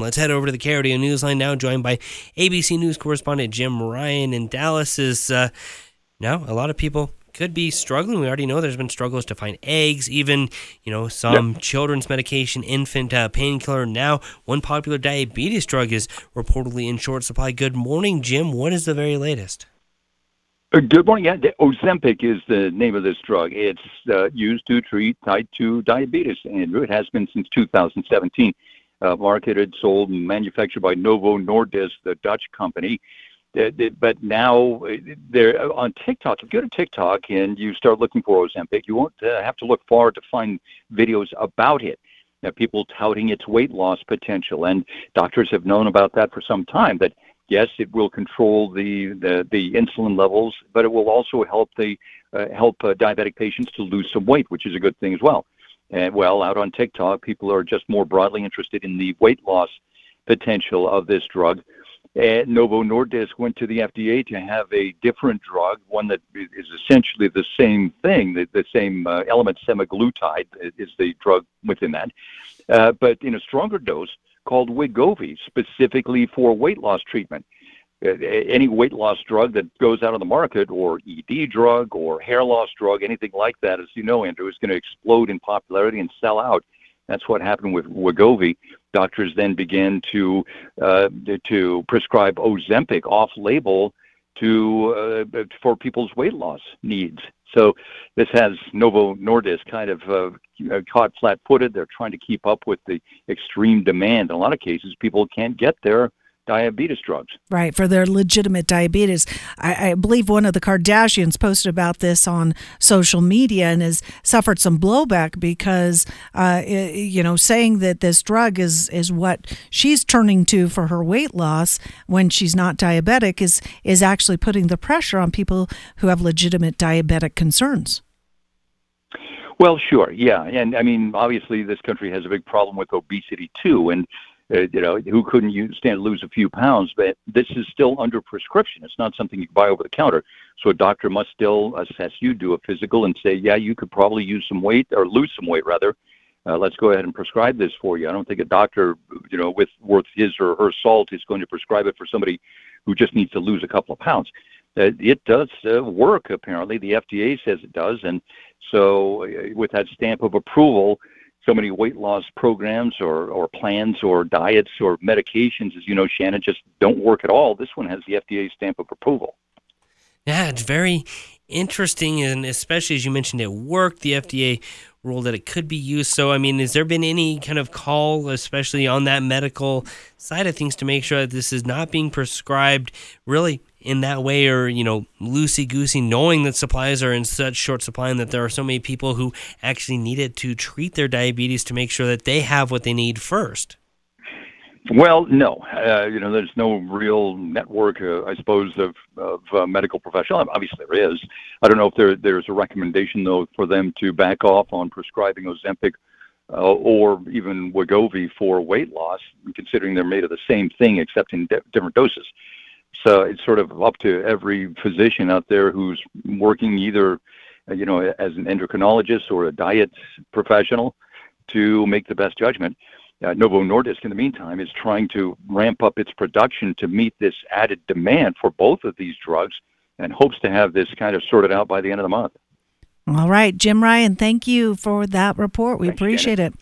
Let's head over to the KRDO Newsline now, joined by ABC News correspondent Jim Ryan in Dallas. Is uh, now a lot of people could be struggling. We already know there's been struggles to find eggs, even you know some yep. children's medication, infant uh, painkiller. Now, one popular diabetes drug is reportedly in short supply. Good morning, Jim. What is the very latest? Uh, good morning. Yeah, Ozempic is the name of this drug. It's uh, used to treat type 2 diabetes, and it has been since 2017 uh, marketed, sold, and manufactured by Novo Nordisk, the Dutch company. But now uh, they're on TikTok. If you go to TikTok and you start looking for Ozempic, you won't uh, have to look far to find videos about it. Now, people touting its weight loss potential, and doctors have known about that for some time. That yes, it will control the the, the insulin levels, but it will also help the uh, help uh, diabetic patients to lose some weight, which is a good thing as well. And well, out on TikTok, people are just more broadly interested in the weight loss potential of this drug. And Novo Nordisk went to the FDA to have a different drug, one that is essentially the same thing, the, the same uh, element, semaglutide is the drug within that, uh, but in a stronger dose called Wegovy, specifically for weight loss treatment. Uh, any weight loss drug that goes out on the market, or ED drug, or hair loss drug, anything like that, as you know, Andrew, is going to explode in popularity and sell out. That's what happened with Wegovy. Doctors then began to uh, to prescribe Ozempic off-label to uh, for people's weight loss needs. So this has Novo Nordisk kind of uh, caught flat-footed. They're trying to keep up with the extreme demand. In a lot of cases, people can't get their diabetes drugs. Right, for their legitimate diabetes. I, I, believe one of the Kardashians posted about this on social media and has suffered some blowback because, uh, you know, saying that this drug is, is what she's turning to for her weight loss when she's not diabetic is, is actually putting the pressure on people who have legitimate diabetic concerns. Well, sure, yeah, and I mean, obviously, this country has a big problem with obesity too, and uh, you know, who couldn't use, stand to lose a few pounds, but this is still under prescription. It's not something you can buy over the counter. So a doctor must still assess you, do a physical, and say, yeah, you could probably use some weight or lose some weight rather. Uh, let's go ahead and prescribe this for you. I don't think a doctor, you know, with worth his or her salt is going to prescribe it for somebody who just needs to lose a couple of pounds. Uh, it does uh, work, apparently. The FDA says it does, and so uh, with that stamp of approval, so many weight loss programs or, or plans or diets or medications, as you know, Shannon, just don't work at all. This one has the FDA stamp of approval. Yeah, it's very interesting, and especially as you mentioned, it worked. The FDA ruled that it could be used. So, I mean, has there been any kind of call, especially on that medical side of things, to make sure that this is not being prescribed really in that way or, you know, loosey goosey, knowing that supplies are in such short supply and that there are so many people who actually need it to treat their diabetes to make sure that they have what they need first? Well, no. Uh, you know, there's no real network, uh, I suppose, of, of uh, medical professionals. Obviously, there is. I don't know if there, there's a recommendation, though, for them to back off on prescribing Ozempic uh, or even Wegovy for weight loss, considering they're made of the same thing except in di- different doses. So it's sort of up to every physician out there who's working either, uh, you know, as an endocrinologist or a diet professional to make the best judgment. Uh, Novo Nordisk, in the meantime, is trying to ramp up its production to meet this added demand for both of these drugs and hopes to have this kind of sorted out by the end of the month. All right, Jim Ryan, thank you for that report. We Thanks, appreciate Janet. it.